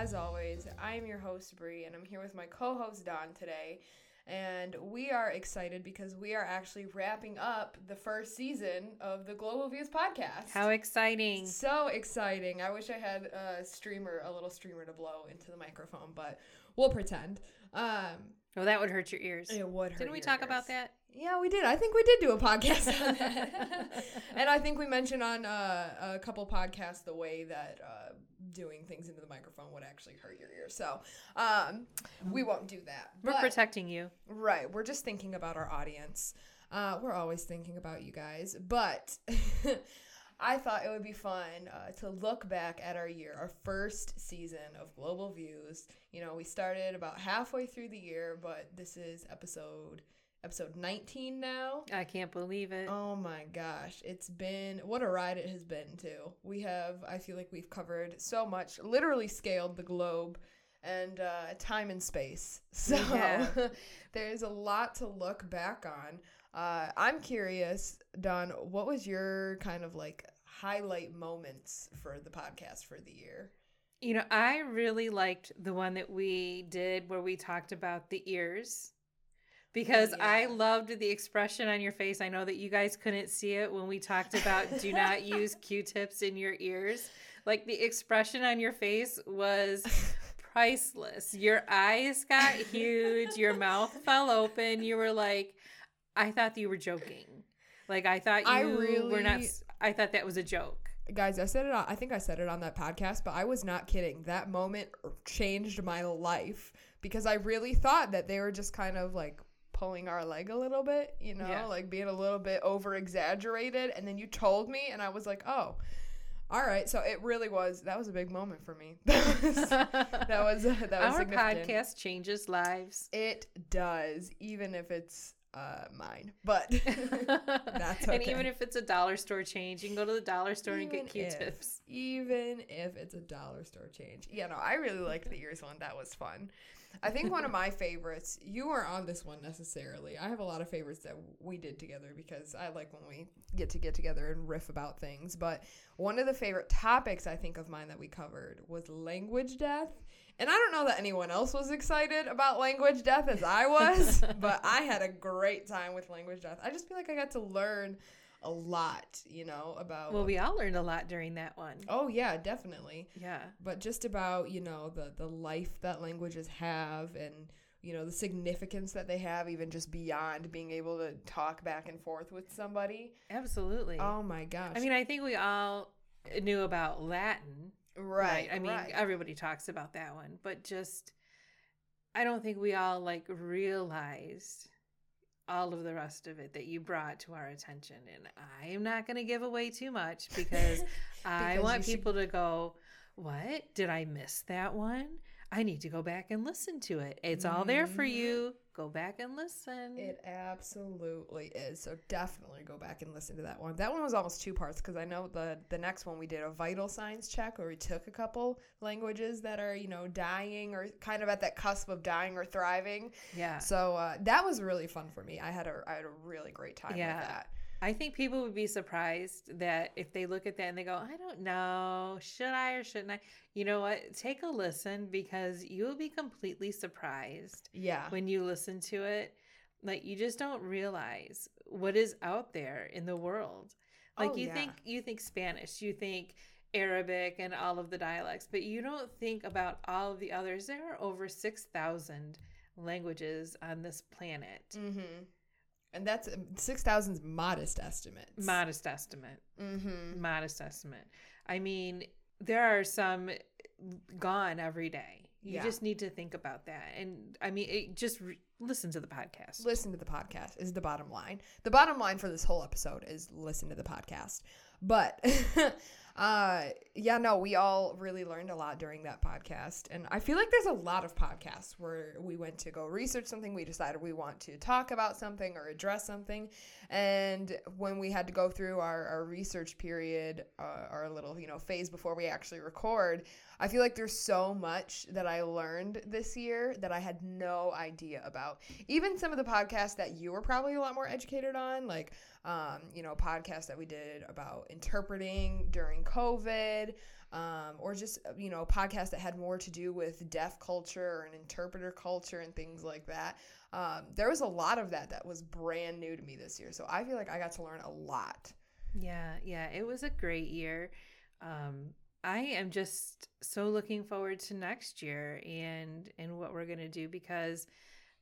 as always, I am your host, Bree, and I'm here with my co host, Don, today. And we are excited because we are actually wrapping up the first season of the Global Views podcast. How exciting! So exciting. I wish I had a streamer, a little streamer to blow into the microphone, but we'll pretend. Um, oh, that would hurt your ears. It would hurt. Didn't we talk ears. about that? Yeah, we did. I think we did do a podcast on that. and I think we mentioned on uh, a couple podcasts the way that uh, doing things into the microphone would actually hurt your ears. So um, we won't do that. We're But- protecting you. Right. We're just thinking about our audience. Uh, we're always thinking about you guys. But I thought it would be fun uh, to look back at our year, our first season of Global Views. You know, we started about halfway through the year, but this is episode episode 19 now. I can't believe it. Oh my gosh, it's been what a ride it has been too. We have I feel like we've covered so much, literally scaled the globe and uh, time and space. So have. there's a lot to look back on. Uh, I'm curious, Don, what was your kind of like highlight moments for the podcast for the year? You know, I really liked the one that we did where we talked about the ears because yeah. I loved the expression on your face. I know that you guys couldn't see it when we talked about do not use Q-tips in your ears. Like the expression on your face was priceless. Your eyes got huge, your mouth fell open. You were like I thought you were joking. Like I thought you I were not I thought that was a joke. guys i said it on, i think i said it on that podcast but i was not kidding that moment changed my life because i really thought that they were just kind of like pulling our leg a little bit you know Yeah. like being a little bit over exaggerated and then you told me and i was like oh all right so it really was that was a big moment for me that was that was, that was Our podcast changes lives. it does even if it's uh mine but that's okay And even if it's a dollar store change, you can go to the dollar store and get Q-tips. If, even if it's a dollar store change. Yeah, no, I really liked the ears one. That was fun. I think one of my favorites, you weren't on this one necessarily. I have a lot of favorites that we did together because I like when we get to get together and riff about things. But one of the favorite topics I think of mine that we covered was language death. And I don't know that anyone else was excited about language death as I was, but I had a great time with language death. I just feel like I got to learn a lot, you know, about Well, we all learned a lot during that one. Oh yeah, definitely. Yeah. But just about, you know, the the life that languages have and you know, the significance that they have even just beyond being able to talk back and forth with somebody. Absolutely. Oh my gosh. I mean, I think we all knew about Latin. right. I mean, right. everybody talks about that one, but just I don't think we all like realized all of the rest of it that you brought to our attention. And I am not going to give away too much because I want you should- people to go, What? Did I miss that one? I need to go back and listen to it. It's all there for you. Go back and listen. Mm-hmm. It absolutely is. So definitely go back and listen to that one. That one was almost two parts because I know the the next one we did a vital signs check where we took a couple languages that are you know dying or kind of at that cusp of dying or thriving. yeah. So uh, that was really fun for me. I had a I had a really great time Yeah. with that. I think people would be surprised that if they look at that and they go, I don't know, should I or shouldn't I? You know what? Take a listen because you'll be completely surprised Yeah. when you listen to it. Like you just don't realize what is out there in the world. Like Oh, you yeah. think you think Spanish, you think Arabic and all of the dialects, but you don't think about all of the others. There are over 6,000 languages on this planet. mm-hmm. And that's six thousand's modest estimate. Modest estimate. mm-hmm. modest estimate. I mean, there are some gone every day. You Yeah. just need to think about that. And I mean, it, just re- listen to the podcast. Listen to the podcast is the bottom line. The bottom line for this whole episode is listen to the podcast. But uh yeah, no, we all really learned a lot during that podcast. And I feel like there's a lot of podcasts where we went to go research something, we decided we want to talk about something or address something. And when we had to go through our, our research period, uh, our little, you know, phase before we actually record, I feel like there's so much that I learned this year that I had no idea about. Even some of the podcasts that you were probably a lot more educated on, like um, you know, podcast that we did about interpreting during COVID, um, or just, you know, podcast that had more to do with deaf culture and interpreter culture and things like that. Um, there was a lot of that that was brand new to me this year. So I feel like I got to learn a lot. Yeah, yeah, it was a great year. Um, I am just so looking forward to next year and and what we're gonna do because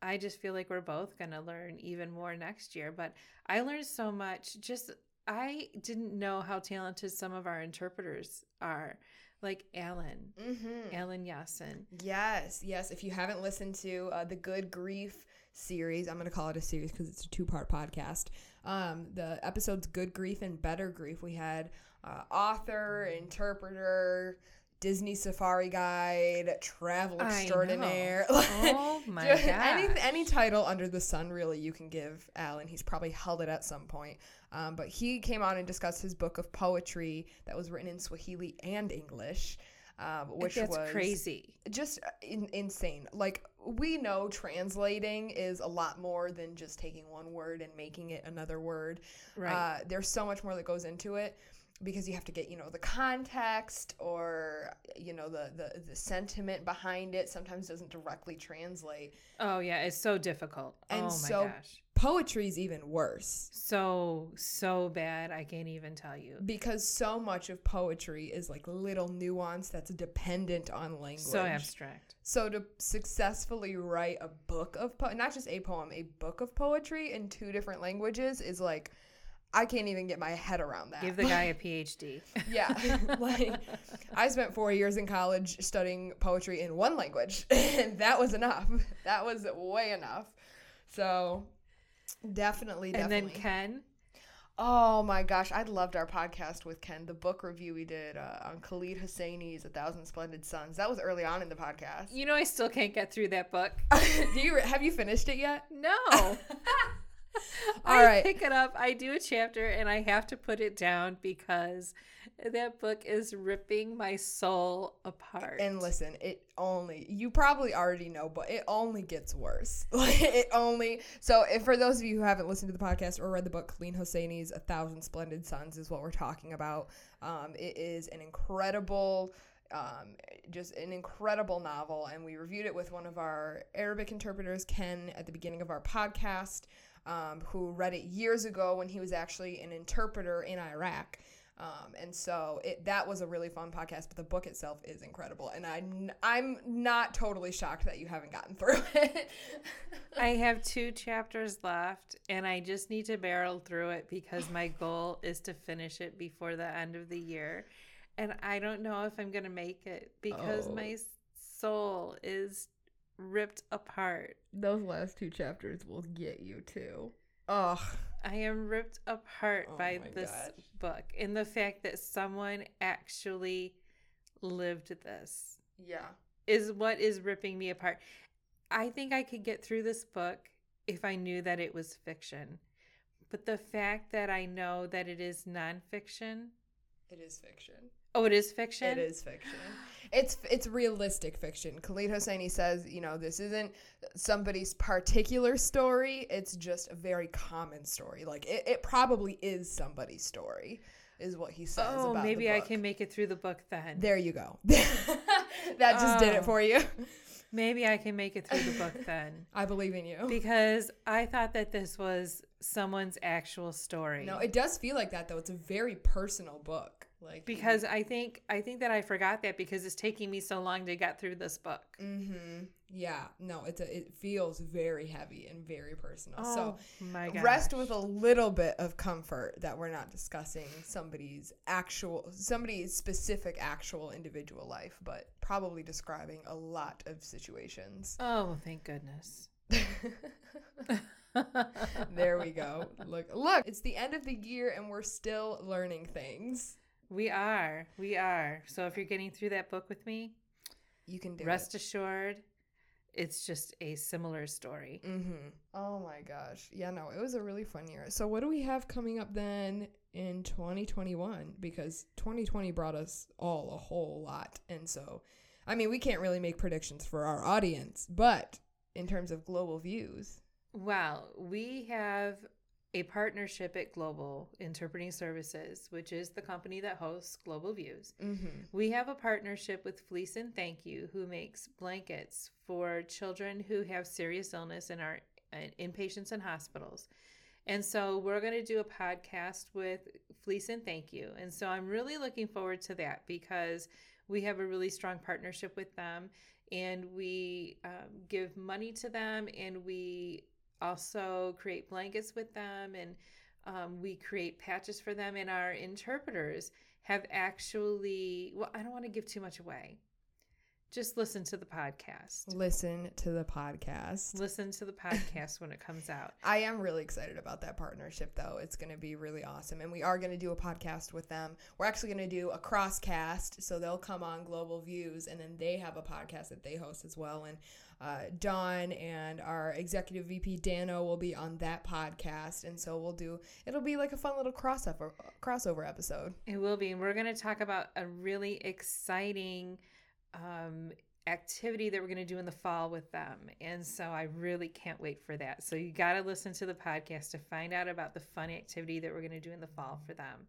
I just feel like we're both gonna learn even more next year. But I learned so much. Just I didn't know how talented some of our interpreters are, like Alan, Mm-hmm. Alan Yasin. Yes, yes. If you haven't listened to uh, the Good Grief series, I'm going to call it a series because it's a two part podcast. Um, the episodes Good Grief and Better Grief, we had uh, author, interpreter, Disney Safari Guide, travel extraordinaire. Oh my gosh. Any, any title under the sun, really, you can give Alan. He's probably held it at some point. Um, but he came on and discussed his book of poetry that was written in Swahili and English. Um, which That's was crazy. just in, insane. Like we know translating is a lot more than just taking one word and making it another word. Right. Uh, there's so much more that goes into it because you have to get you know the context or you know the the, the sentiment behind it. Sometimes doesn't directly translate. oh yeah, it's so difficult. Oh and oh my so- gosh. Poetry's even worse So so bad. I can't even tell you. because so much of poetry is like little nuance that's dependent on language. So abstract. So to successfully write a book of po- not just a poem, a book of poetry in two different languages is like I can't even get my head around that. Give the guy a PhD. yeah, like I spent 4 years in college studying poetry in one language and that was enough. That was way enough. So definitely definitely. and then Ken. Oh my gosh, I loved our podcast with Ken, the book review we did uh, on Khaled Hosseini's A Thousand Splendid Suns. That was early on in the podcast. You know I still can't get through that book. Do you have you finished it yet? No. All I right. pick it up, I do a chapter, and I have to put it down because that book is ripping my soul apart. And listen, it only you probably already know, but it only gets worse. It only so if for those of you who haven't listened to the podcast or read the book, Colleen Hosseini's A Thousand Splendid Suns is what we're talking about. Um, it is an incredible um, just an incredible novel, and we reviewed it with one of our Arabic interpreters, Ken, at the beginning of our podcast, um, who read it years ago when he was actually an interpreter in Iraq. Um, and so it, that was a really fun podcast, but the book itself is incredible. And I'm, I'm not totally shocked that you haven't gotten through it. I have two chapters left, and I just need to barrel through it because my goal is to finish it before the end of the year. And I don't know if I'm going to make it because Oh. my soul is ripped apart. Those last two chapters will get you too. Ugh. I am ripped apart Oh by this gosh. book and the fact that someone actually lived this Yeah. is what is ripping me apart. I think I could get through this book if I knew that it was fiction. But the fact that I know that it is nonfiction. It is fiction. Oh, it is fiction? It is fiction. It's it's realistic fiction. Khaled Hosseini says, you know, this isn't somebody's particular story. It's just a very common story. Like it, it probably is somebody's story, is what he says. Oh, about maybe I can make it through the book then. There you go. that just did Oh. it for you. Maybe I can make it through the book then. I believe in you. Because I thought that this was someone's actual story. No, it does feel like that though. It's a very personal book. Like because I think I think that I forgot that because it's taking me so long to get through this book. Mm-hmm. Yeah. No, it's a, it feels very heavy and very personal. Oh so my god. rest with a little bit of comfort that we're not discussing somebody's actual somebody's specific actual individual life, but probably describing a lot of situations. Oh, thank goodness. there we go. Look, look, it's the end of the year and we're still learning things. We are. We are. So if you're getting through that book with me, You can do rest assured it's just a similar story. Mm-hmm. Oh my gosh. Yeah, no, it was a really fun year. So what do we have coming up then in 2021? Because 2020 brought us all a whole lot. And so, I mean, we can't really make predictions for our audience, but in terms of global views, Well, we have a partnership at Global Interpreting Services, which is the company that hosts Global Views. Mm-hmm. We have a partnership with Fleece and Thank You, who makes blankets for children who have serious illness and are uh, inpatients in hospitals. And so we're going to do a podcast with Fleece and Thank You. And so I'm really looking forward to that because we have a really strong partnership with them and we um, give money to them and we also create blankets with them and um, we create patches for them and our interpreters have actually well i don't want to give too much away just listen to the podcast Listen to the podcast. listen to the podcast when it comes out I am really excited about that partnership, though. It's going to be really awesome. And we are going to do a podcast with them. We're actually going to do a cross cast. So they'll come on Global Views, and then they have a podcast that they host as well. And uh, Don and our executive VP, Dano, will be on that podcast. And so we'll do, it'll be like a fun little crossover, crossover episode. it will be and we're going to talk about a really exciting um, activity that we're going to do in the fall with them and so i really can't wait for that so you got to listen to the podcast to find out about the fun activity that we're going to do in the fall for them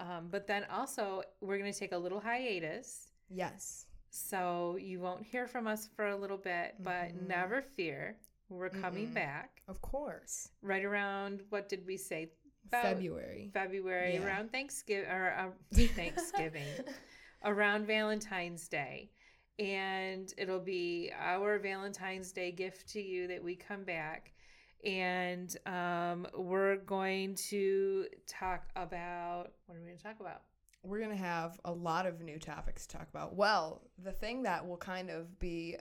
um, but then also we're going to take a little hiatus Yes. so you won't hear from us for a little bit but Mhm. never fear we're coming Mm-mm. back Of course. right around what did we say About February. february Yeah. around thanksgiving or uh, thanksgiving around Valentine's Day. And it'll be our Valentine's Day gift to you that we come back. And um, we're going to talk about what are we going to talk about? we're going to have a lot of new topics to talk about. Well, the thing that will kind of be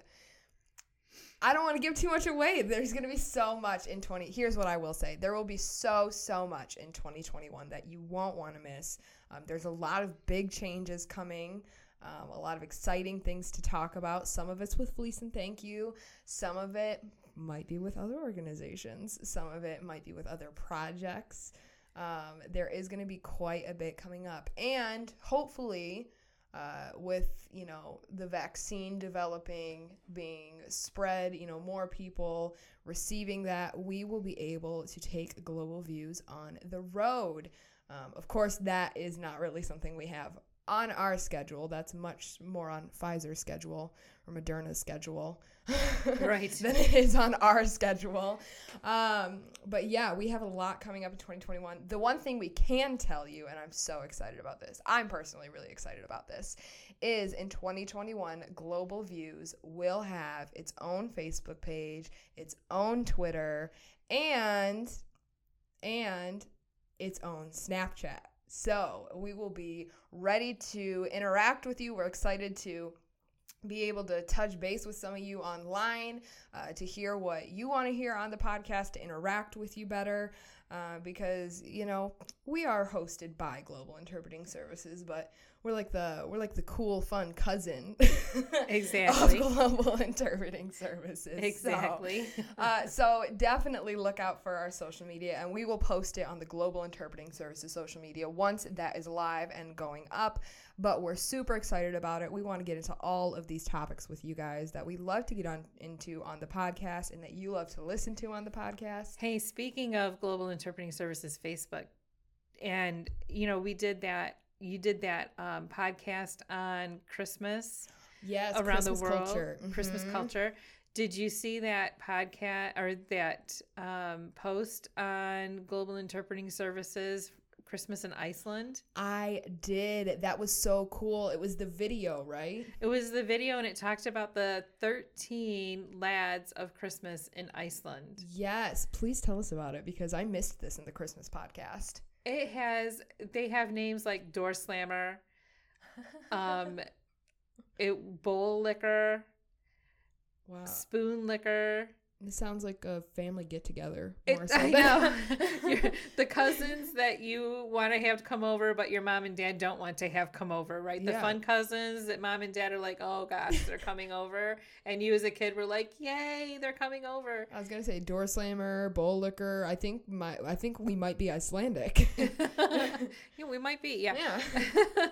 I don't want to give too much away. There's going to be so much in 20. Here's what I will say. There will be so so much in 2021 that you won't want to miss. Um, there's a lot of big changes coming. Um, a lot of exciting things to talk about. Some of it's with Fleece and Thank You. Some of it might be with other organizations. Some of it might be with other projects. Um, there is going to be quite a bit coming up, and hopefully, uh, with you know the vaccine developing, being spread, you know more people receiving that, we will be able to take global views on the road. Um, of course, that is not really something we have on our schedule. That's much more on Pfizer's schedule or Moderna's schedule. Right. than it is on our schedule. Um, but yeah, we have a lot coming up in 2021. The one thing we can tell you, and I'm so excited about this, I'm personally really excited about this, is in 2021, Global Views will have its own Facebook page, its own Twitter, and and its own Snapchat. So we will be ready to interact with you. We're excited to be able to touch base with some of you online, uh, to hear what you want to hear on the podcast, to interact with you better. Uh, because you know we are hosted by Global Interpreting Services, but we're like the we're like the cool, fun cousin Exactly. of Global Interpreting Services. So, Exactly. uh, so definitely look out for our social media, and we will post it on the Global Interpreting Services social media once that is live and going up. But we're super excited about it. We want to get into all of these topics with you guys that we love to get on into on the podcast, and that you love to listen to on the podcast. Hey, speaking of Global Interpreting Services Facebook, and you know, we did that. You did that um, podcast on Christmas Yes, around Christmas the world, culture. Christmas Mhm. culture. Did you see that podcast or that um, post on Global Interpreting Services Christmas in Iceland? I did. That was so cool. It was the video, right? It was the video and it talked about the 13 lads of Christmas in Iceland. Yes. Please tell us about it because I missed this in the Christmas podcast. It has they have names like Door Slammer, um, it bowl licker, Wow. spoon licker. This sounds like a family get together. It, I know the cousins that you want to have come over, but your mom and dad don't want to have come over, right? The Yeah. fun cousins that mom and dad are like, oh gosh, they're coming over, and you as a kid were like, yay, they're coming over. I was gonna say door slammer, bowl licker. I think my I think we might be Icelandic. yeah, we might be, yeah. yeah.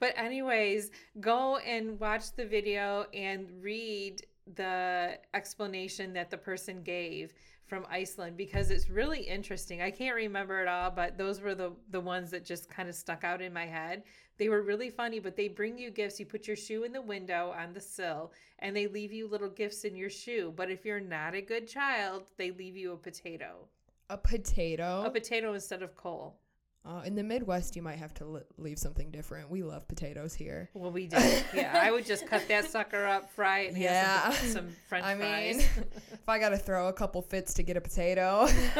but anyways, go and watch the video and read the explanation that the person gave from Iceland because it's really interesting. I can't remember it all, but those were the the ones that just kind of stuck out in my head. They were really funny, but they bring you gifts. You put your shoe in the window on the sill and they leave you little gifts in your shoe. But if you're not a good child, they leave you a potato. A potato. A potato instead of coal. Uh, in the Midwest, you might have to li- leave something different. We love potatoes here. Well, we do. Yeah, I would just cut that sucker up, fry it, and yeah. some, some French I fries. mean, if I got to throw a couple fits to get a potato.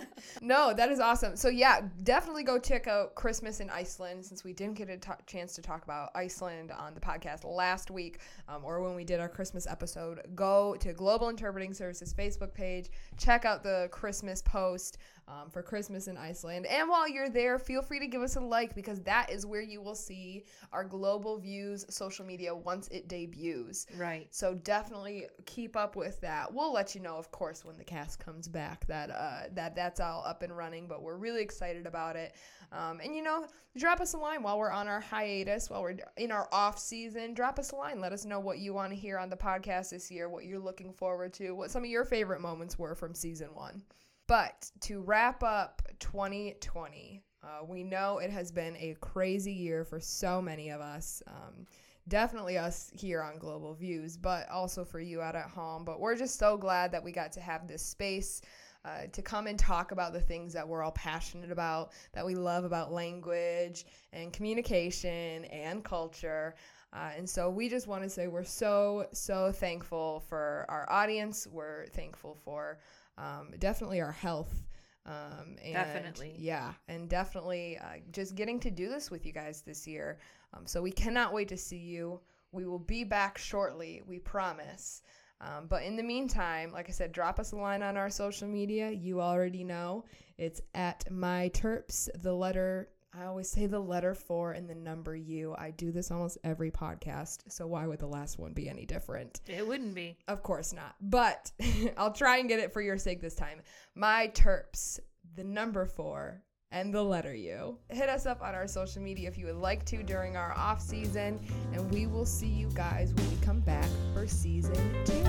no, that is awesome. So yeah, definitely go check out Christmas in Iceland since we didn't get a t- chance to talk about Iceland on the podcast last week um, or when we did our Christmas episode. Go to Global Interpreting Services Facebook page, check out the Christmas post um, for Christmas in Iceland. And while you're there, feel free to give us a like because that is where you will see our Global Views social media once it debuts. Right. So definitely keep up with that. We'll let you know, of course, when the cast comes back that uh, that that's all up and running. But we're really excited about it. Um, and you know, drop us a line while we're on our hiatus, while we're in our off season. Drop us a line. Let us know what you want to hear on the podcast this year, what you're looking forward to, what some of your favorite moments were from season one. But to wrap up 2020, uh, we know it has been a crazy year for so many of us. Um, definitely us here on Global Views, but also for you out at home. But we're just so glad that we got to have this space. Uh, to come and talk about the things that we're all passionate about, that we love about language and communication and culture. Uh, and so we just want to say we're so, so thankful for our audience. We're thankful for um, definitely our health. Um, and definitely. Yeah. And definitely uh, just getting to do this with you guys this year. Um, so we cannot wait to see you. We will be back shortly, we promise. Um, but in the meantime, like I said, drop us a line on our social media. You already know it's at my terps, the letter I always say the letter four and the number U. I do this almost every podcast, so why would the last one be any different? It wouldn't be. Of course not. But I'll try and get it for your sake this time. My Terps, the number four, and the letter U. Hit us up on our social media if you would like to during our off season, and we will see you guys when we come back for season two.